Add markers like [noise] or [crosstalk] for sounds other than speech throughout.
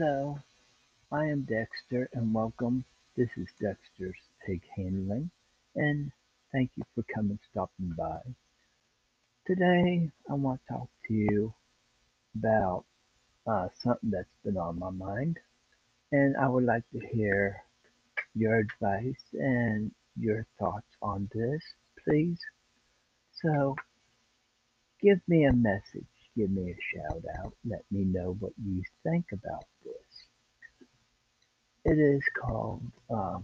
Hello, I am Dexter and welcome. This is Dexter's Pig Handling and thank you for coming stopping by. Today I want to talk to you about uh, something that's been on my mind and I would like to hear your advice and your thoughts on this, please. So give me a message, give me a shout out, let me know what you think about this. It is called uh,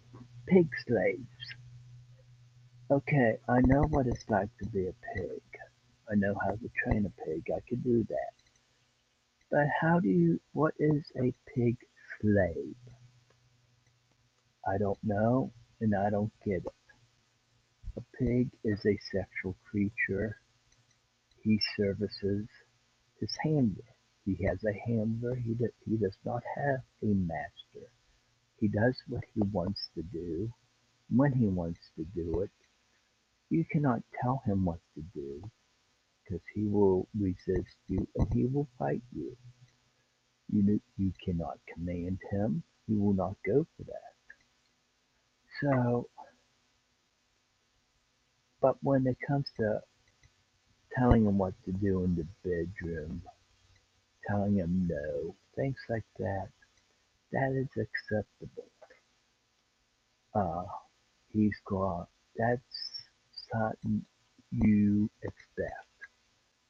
Pig Slaves. Okay, I know what it's like to be a pig. I know how to train a pig. I can do that. But how do you, what is a pig slave? I don't know and I don't get it. A pig is a sexual creature. He services his handler. He has a handler. He, do, he does not have a master. He does what he wants to do when he wants to do it. You cannot tell him what to do because he will resist you and he will fight you. You, you cannot command him. He will not go for that. So, but when it comes to telling him what to do in the bedroom, telling him no, things like that, that is acceptable. Uh, he's gone. That's something you expect.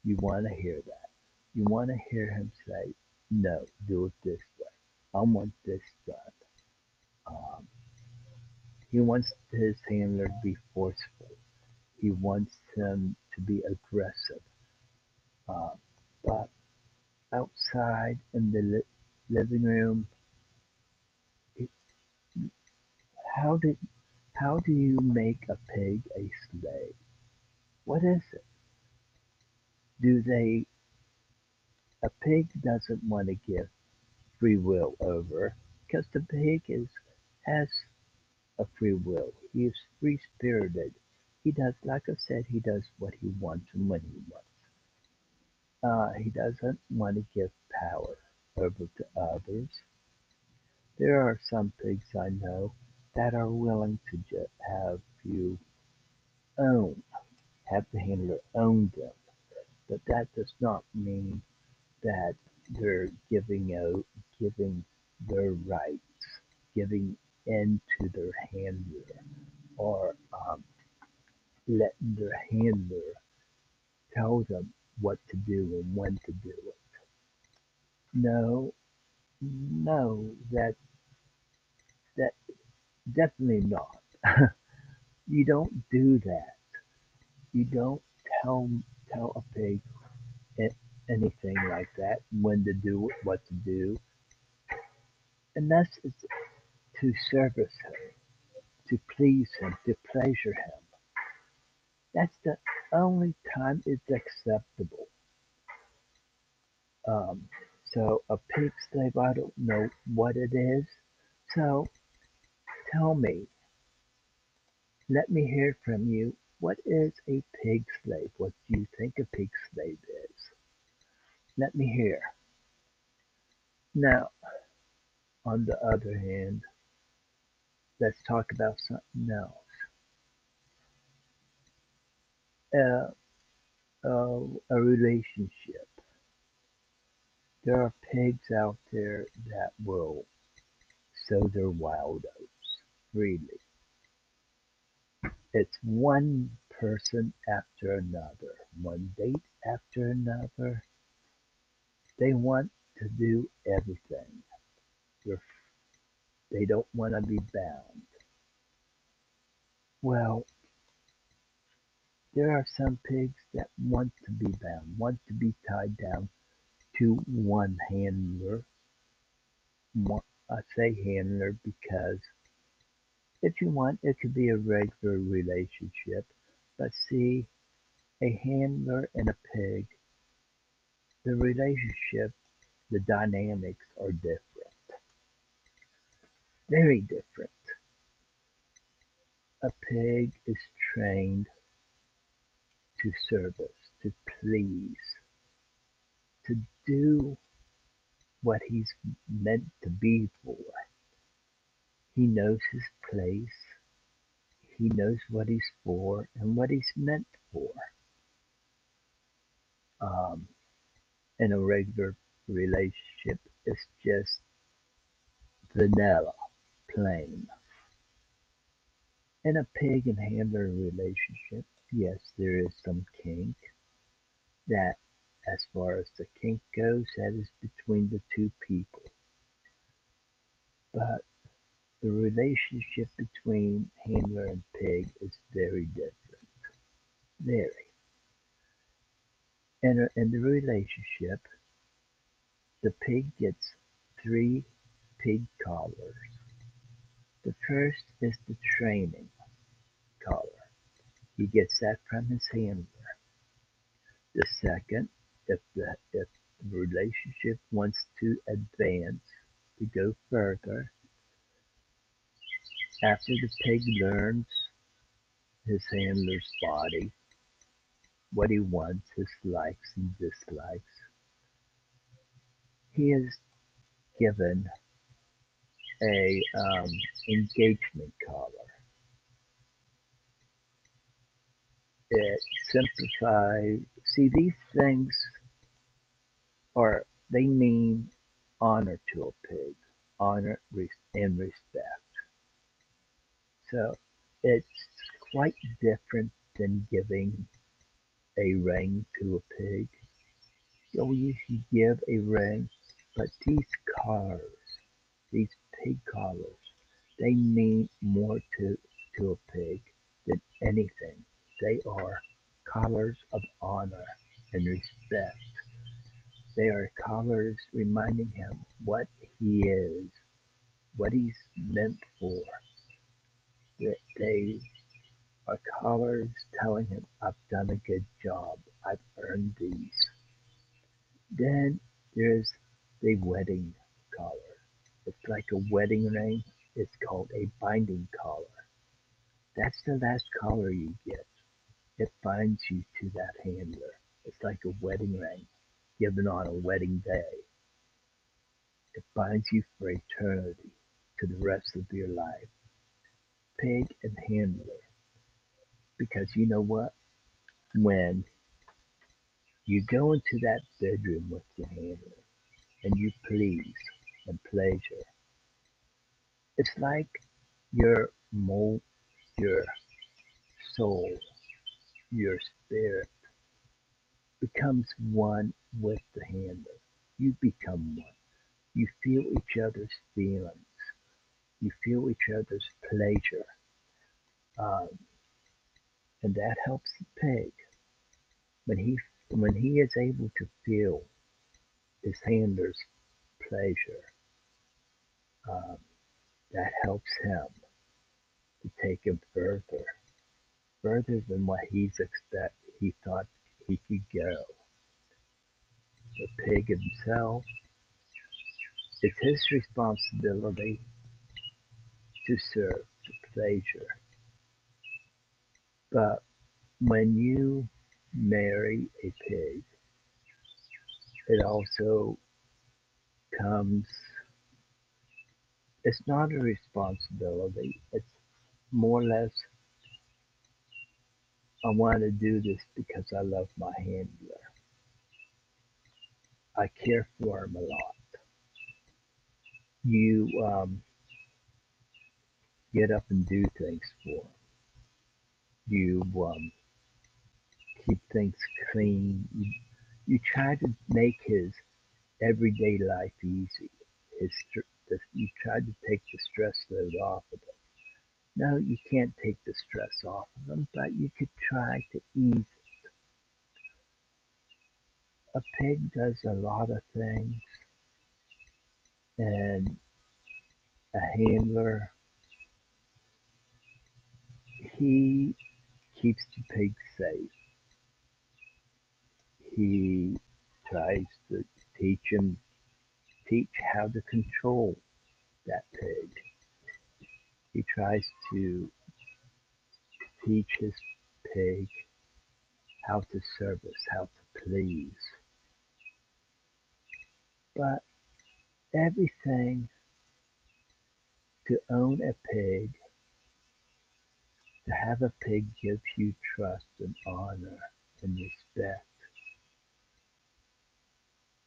You want to hear that. You want to hear him say, no, do it this way. I want this done. Um, he wants his handler to be forceful. He wants him to be aggressive. Uh, but outside in the li- living room, it, how do you make a pig a slave? What is it? Do they? A pig doesn't want to give free will over because the pig is has a free will. He is free spirited. He does, like I said, he does what he wants and when he wants. Uh, he doesn't want to give power over to others. There are some pigs I know that are willing to have you own, have the handler own them. But that does not mean that they're giving out, giving their rights, giving in to their handler, or um, letting their handler tell them what to do and when to do it. No, no, that definitely not. [laughs] you don't do that. You don't tell tell a pig anything like that, when to do what to do, unless it's to service him, to please him, to pleasure him. That's the only time it's acceptable. Um, so a pig slave, I don't know what it is. So tell me, let me hear from you. What is a pig slave? What do you think a pig slave is? Let me hear. Now, on the other hand, let's talk about something else. Uh, uh, a relationship. There are pigs out there that will sow their wild oats freely. It's one person after another, one date after another. They want to do everything. They're, they don't want to be bound. Well, there are some pigs that want to be bound, want to be tied down to one handler. I say handler because if you want, it could be a regular relationship. But see, a handler and a pig, the relationship, the dynamics are different. Very different. A pig is trained to service, to please, to do what he's meant to be for. He knows his place. He knows what he's for and what he's meant for. Um, in a regular relationship, it's just vanilla, plain. In a pig and handler relationship, yes, there is some kink. That, as far as the kink goes, that is between the two people. But the relationship between handler and pig is very different. Very. In, a, in the relationship, the pig gets three pig collars. The first is the training collar. He gets that from his handler. The second, if the if the relationship wants to advance to go further, after the pig learns his handler's body, what he wants, his likes and dislikes, he is given a um, engagement collar. It simplifies. See, these things are they mean honor to a pig, honor and respect. So it's quite different than giving a ring to a pig. You'll usually give a ring, but these collars, these pig collars, they mean more to, to a pig than anything. They are collars of honor and respect. They are collars reminding him what he is, what he's meant for. They are collars telling him, I've done a good job. I've earned these. Then there's the wedding collar. It's like a wedding ring. It's called a binding collar. That's the last collar you get. It binds you to that handler. It's like a wedding ring given on a wedding day. It binds you for eternity to the rest of your life. Pig and handler. Because you know what? When you go into that bedroom with your handler and you please and pleasure, it's like your mo your soul, your spirit becomes one with the handler. You become one. You feel each other's feelings. You feel each other's pleasure. Um, and that helps the pig when he when he is able to feel his handler's pleasure. Um, that helps him to take him further, further than what he's expect he thought he could go. The pig himself, it's his responsibility to serve the pleasure. But when you marry a pig, it also comes, it's not a responsibility. It's more or less, I want to do this because I love my handler. I care for him a lot. You um, get up and do things for. You um, keep things clean. You, you try to make his everyday life easy. His you try to take the stress load off of him. No, you can't take the stress off of him, but you could try to ease it. A pig does a lot of things, and a handler, he keeps the pig safe. He tries to teach him, teach how to control that pig. He tries to teach his pig how to service, how to please. But everything to own a pig, to have a pig gives you trust and honor and respect.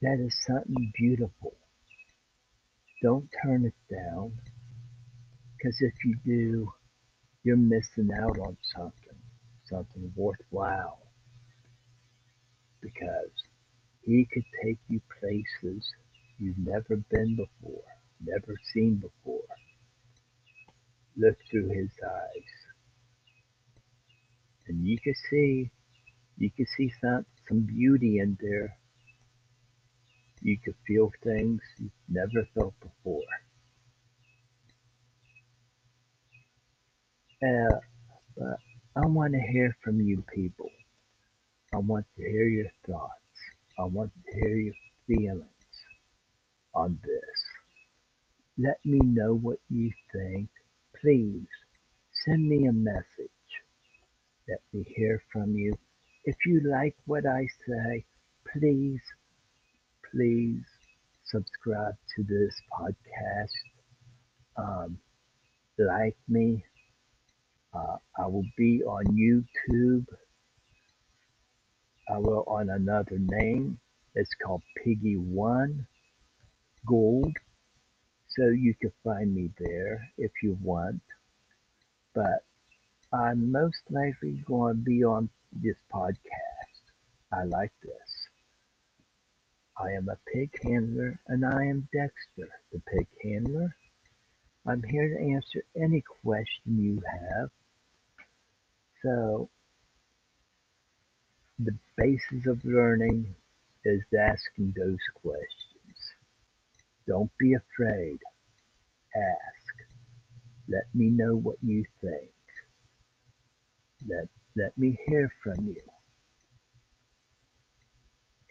That is something beautiful. Don't turn it down, because if you do, you're missing out on something, something worthwhile. Because he could take you places you've never been before, never seen before. Look through his eyes, and you can see, you can see some some beauty in there. You can feel things you've never felt before. Uh, but I want to hear from you people. I want to hear your thoughts. I want to hear your feelings on this. Let me know what you think. Please send me a message. Let me hear from you. If you like what I say, please, please subscribe to this podcast. Um, like me. Uh, I will be on YouTube. I will on another name. It's called Piggy One Gold. So you can find me there if you want. But I'm most likely going to be on this podcast. I like this. I am a pig handler and I am Dexter, the pig handler. I'm here to answer any question you have. So, the basis of learning is asking those questions. Don't be afraid. Ask. Let me know what you think. Let, let me hear from you.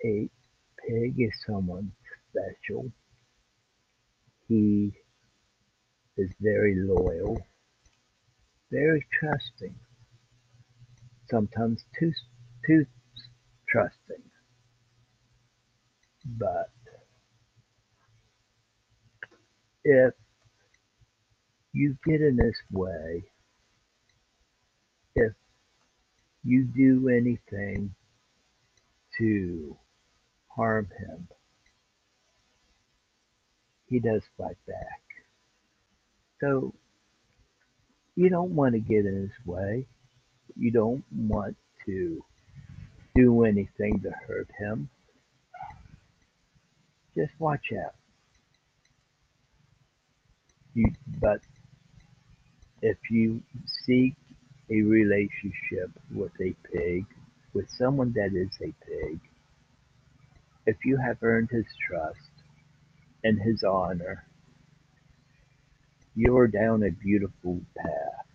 A pig is someone special. He is very loyal, very trusting, sometimes too, too trusting. But if you get in his way, if you do anything to harm him, he does fight back. So you don't want to get in his way. You don't want to do anything to hurt him. Just watch out. You, but if you seek a relationship with a pig, with someone that is a pig, if you have earned his trust and his honor, you are down a beautiful path.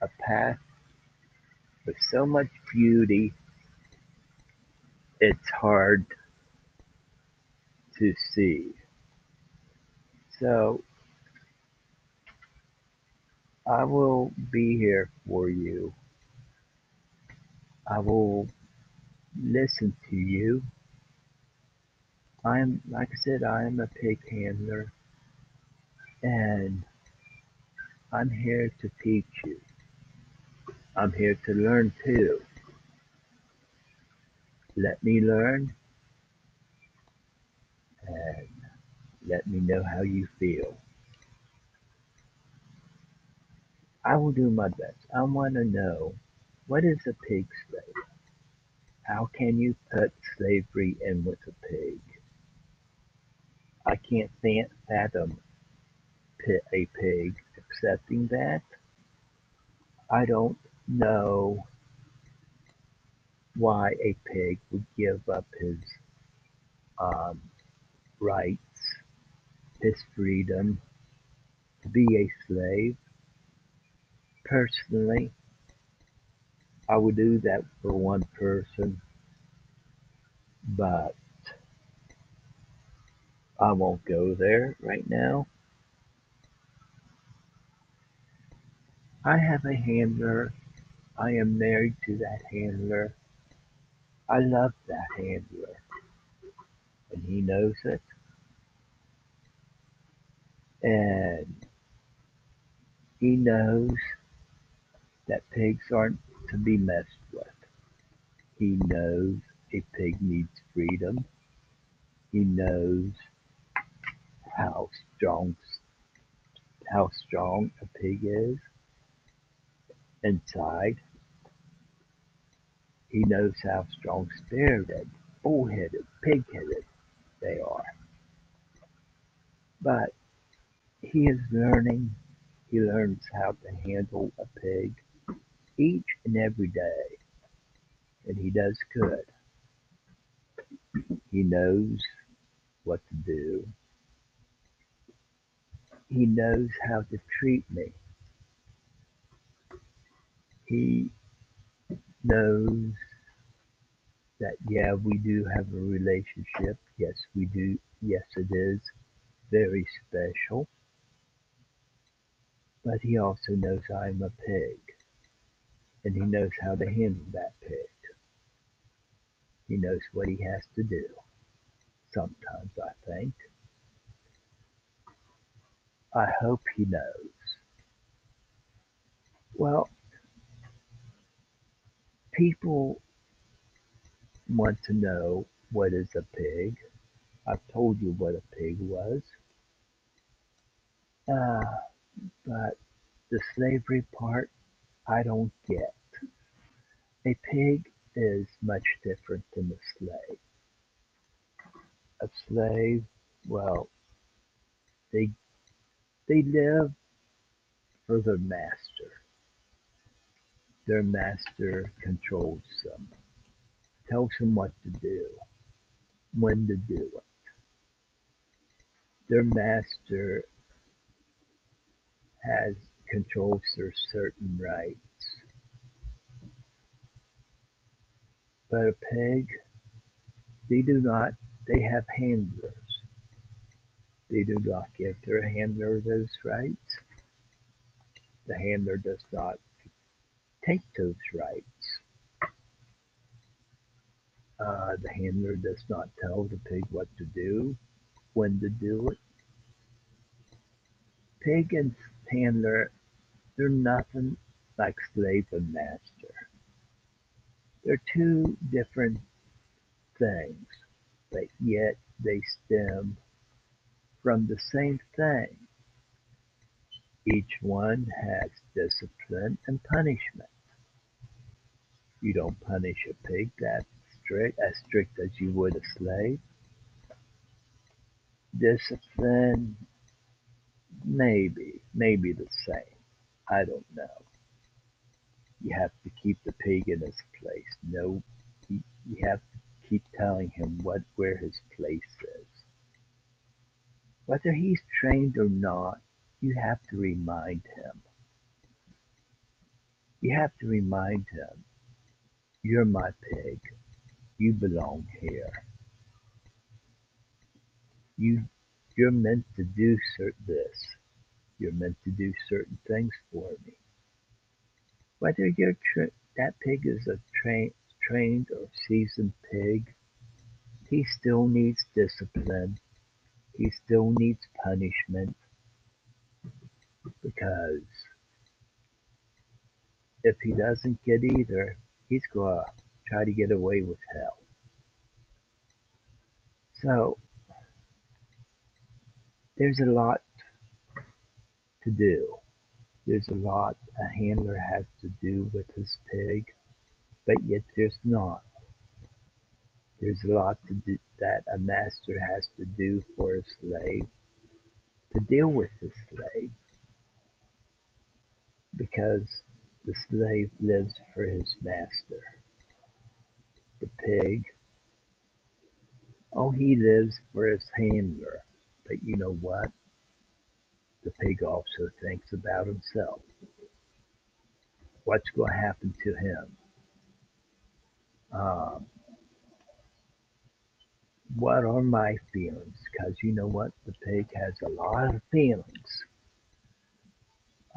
A path with so much beauty, it's hard to see. So I will be here for you. I will listen to you. I'm, like I said, I am a pig handler and I'm here to teach you. I'm here to learn too. Let me learn and let me know how you feel. I will do my best. I want to know what is a pig slave? How can you put slavery in with a pig? I can't fathom a pig accepting that. I don't know why a pig would give up his um, rights, his freedom to be a slave. Personally, I would do that for one person, but I won't go there right now. I have a handler. I am married to that handler. I love that handler, and he knows it. and he knows that pigs aren't to be messed with. He knows a pig needs freedom. He knows how strong how strong a pig is inside. He knows how strong spirited, bullheaded, pig-headed they are. But he is learning. He learns how to handle a pig each and every day, and he does good. He knows what to do. He knows how to treat me. He knows that, yeah, we do have a relationship. Yes, we do. Yes, it is very special. But he also knows I'm a pig, and he knows how to handle that pig. He knows what he has to do. Sometimes, I think. I hope he knows. Well, people want to know what is a pig. I've told you what a pig was. Uh, but the slavery part, I don't get. A pig is much different than a slave. A slave, well, they they live for their master. Their master controls them, tells them what to do, when to do it. Their master has controls their certain rights. But a pig, they do not, they have handlers. They do not give their handler those rights. The handler does not take those rights. Uh, the handler does not tell the pig what to do, when to do it. Pig and handler, they're nothing like slave and master. They're two different things, but yet they stem from the same thing. Each one has discipline and punishment. You don't punish a pig that strict, as strict as you would a slave. Discipline, maybe, maybe the same. I don't know. You have to keep the pig in his place. No, you, have to keep telling him what where his place is. Whether he's trained or not, you have to remind him. You have to remind him, you're my pig. You belong here. You, you're meant to do this. You're meant to do certain things for me. Whether you're that pig is a tra- trained or seasoned pig, he still needs discipline. He still needs punishment because if he doesn't get either, he's going to try to get away with hell. So there's a lot to do. There's a lot a handler has to do with his pig, but yet there's not. There's a lot to do that a master has to do for a slave to deal with the slave because the slave lives for his master. The pig, oh, he lives for his handler. But you know what? The pig also thinks about himself. What's going to happen to him? Um, what are my feelings? Because you know what? The pig has a lot of feelings.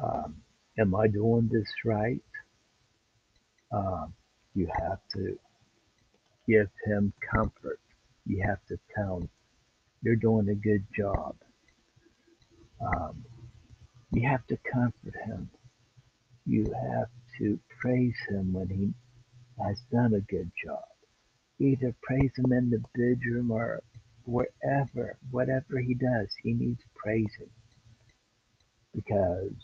Um, am I doing this right? Um, you have to give him comfort. You have to tell him you're doing a good job. Um, you have to comfort him. You have to praise him when he has done a good job. Either praise him in the bedroom or wherever, whatever he does, he needs praising. Because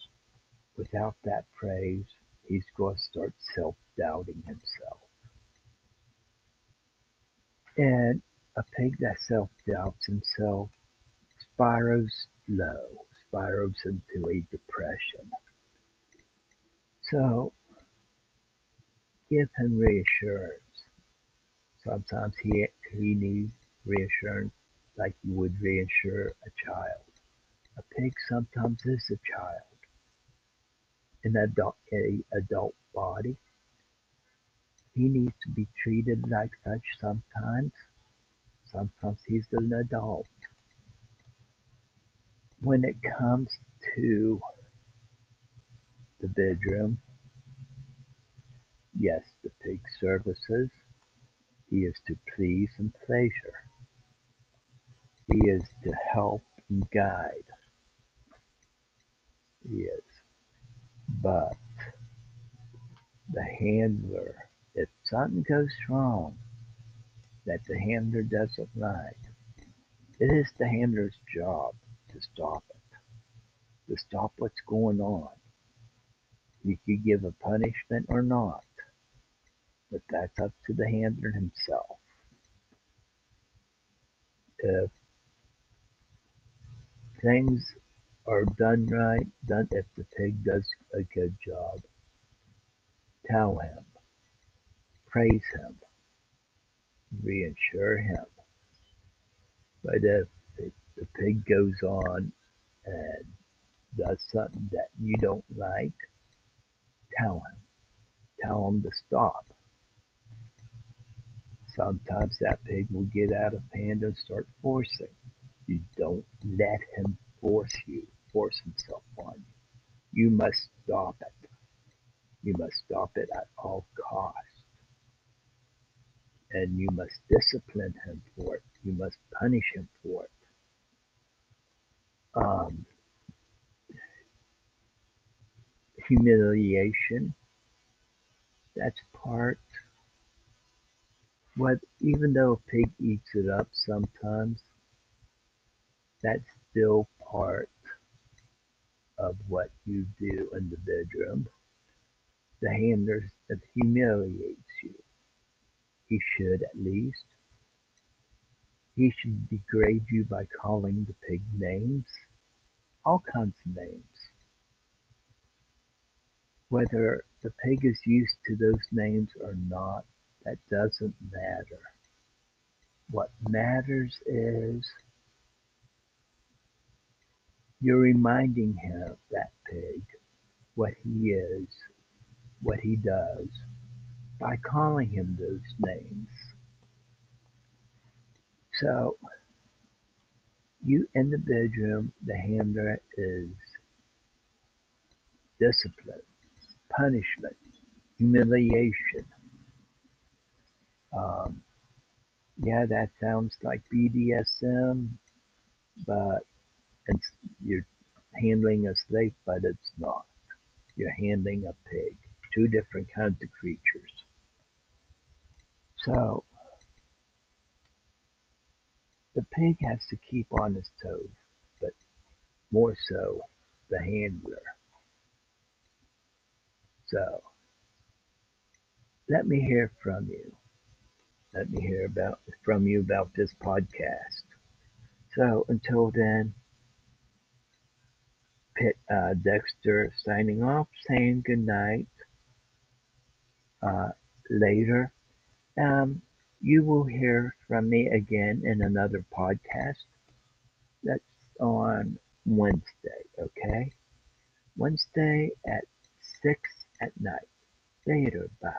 without that praise, he's going to start self doubting himself. And a pig that self doubts himself spirals low, spirals into a depression. So give him reassurance. Sometimes he he needs reassurance like you would reassure a child. A pig sometimes is a child in adult a adult body. He needs to be treated like such sometimes. Sometimes he's an adult. When it comes to the bedroom, yes, the pig services. He is to please and pleasure. He is to help and guide. He is. But the handler, if something goes wrong that the handler doesn't like, it is the handler's job to stop it, to stop what's going on. You could give a punishment or not, but that's up to the handler himself. If things are done right, done if the pig does a good job, tell him, praise him, reassure him. But if the pig goes on and does something that you don't like, tell him. Tell him to stop. Sometimes that pig will get out of hand and start forcing. You don't let him force you, force himself on you. You must stop it. You must stop it at all costs. And you must discipline him for it. You must punish him for it. Um, humiliation, that's part what even though a pig eats it up sometimes, that's still part of what you do in the bedroom. The handler that humiliates you. He should at least. He should degrade you by calling the pig names, all kinds of names. Whether the pig is used to those names or not, that doesn't matter. What matters is you're reminding him, that pig, what he is, what he does, by calling him those names. So, you in the bedroom, the handler is discipline, punishment, humiliation. Um, yeah, that sounds like BDSM, but it's, you're handling a snake, but it's not. You're handling a pig. Two different kinds of creatures. So the pig has to keep on his toes, but more so the handler. So let me hear from you. Let me hear about from you about this podcast. So until then, Pit, uh, Dexter signing off, saying good night. Uh, later, um, you will hear from me again in another podcast. That's on Wednesday, okay? Wednesday at 6 at night. Later, bye.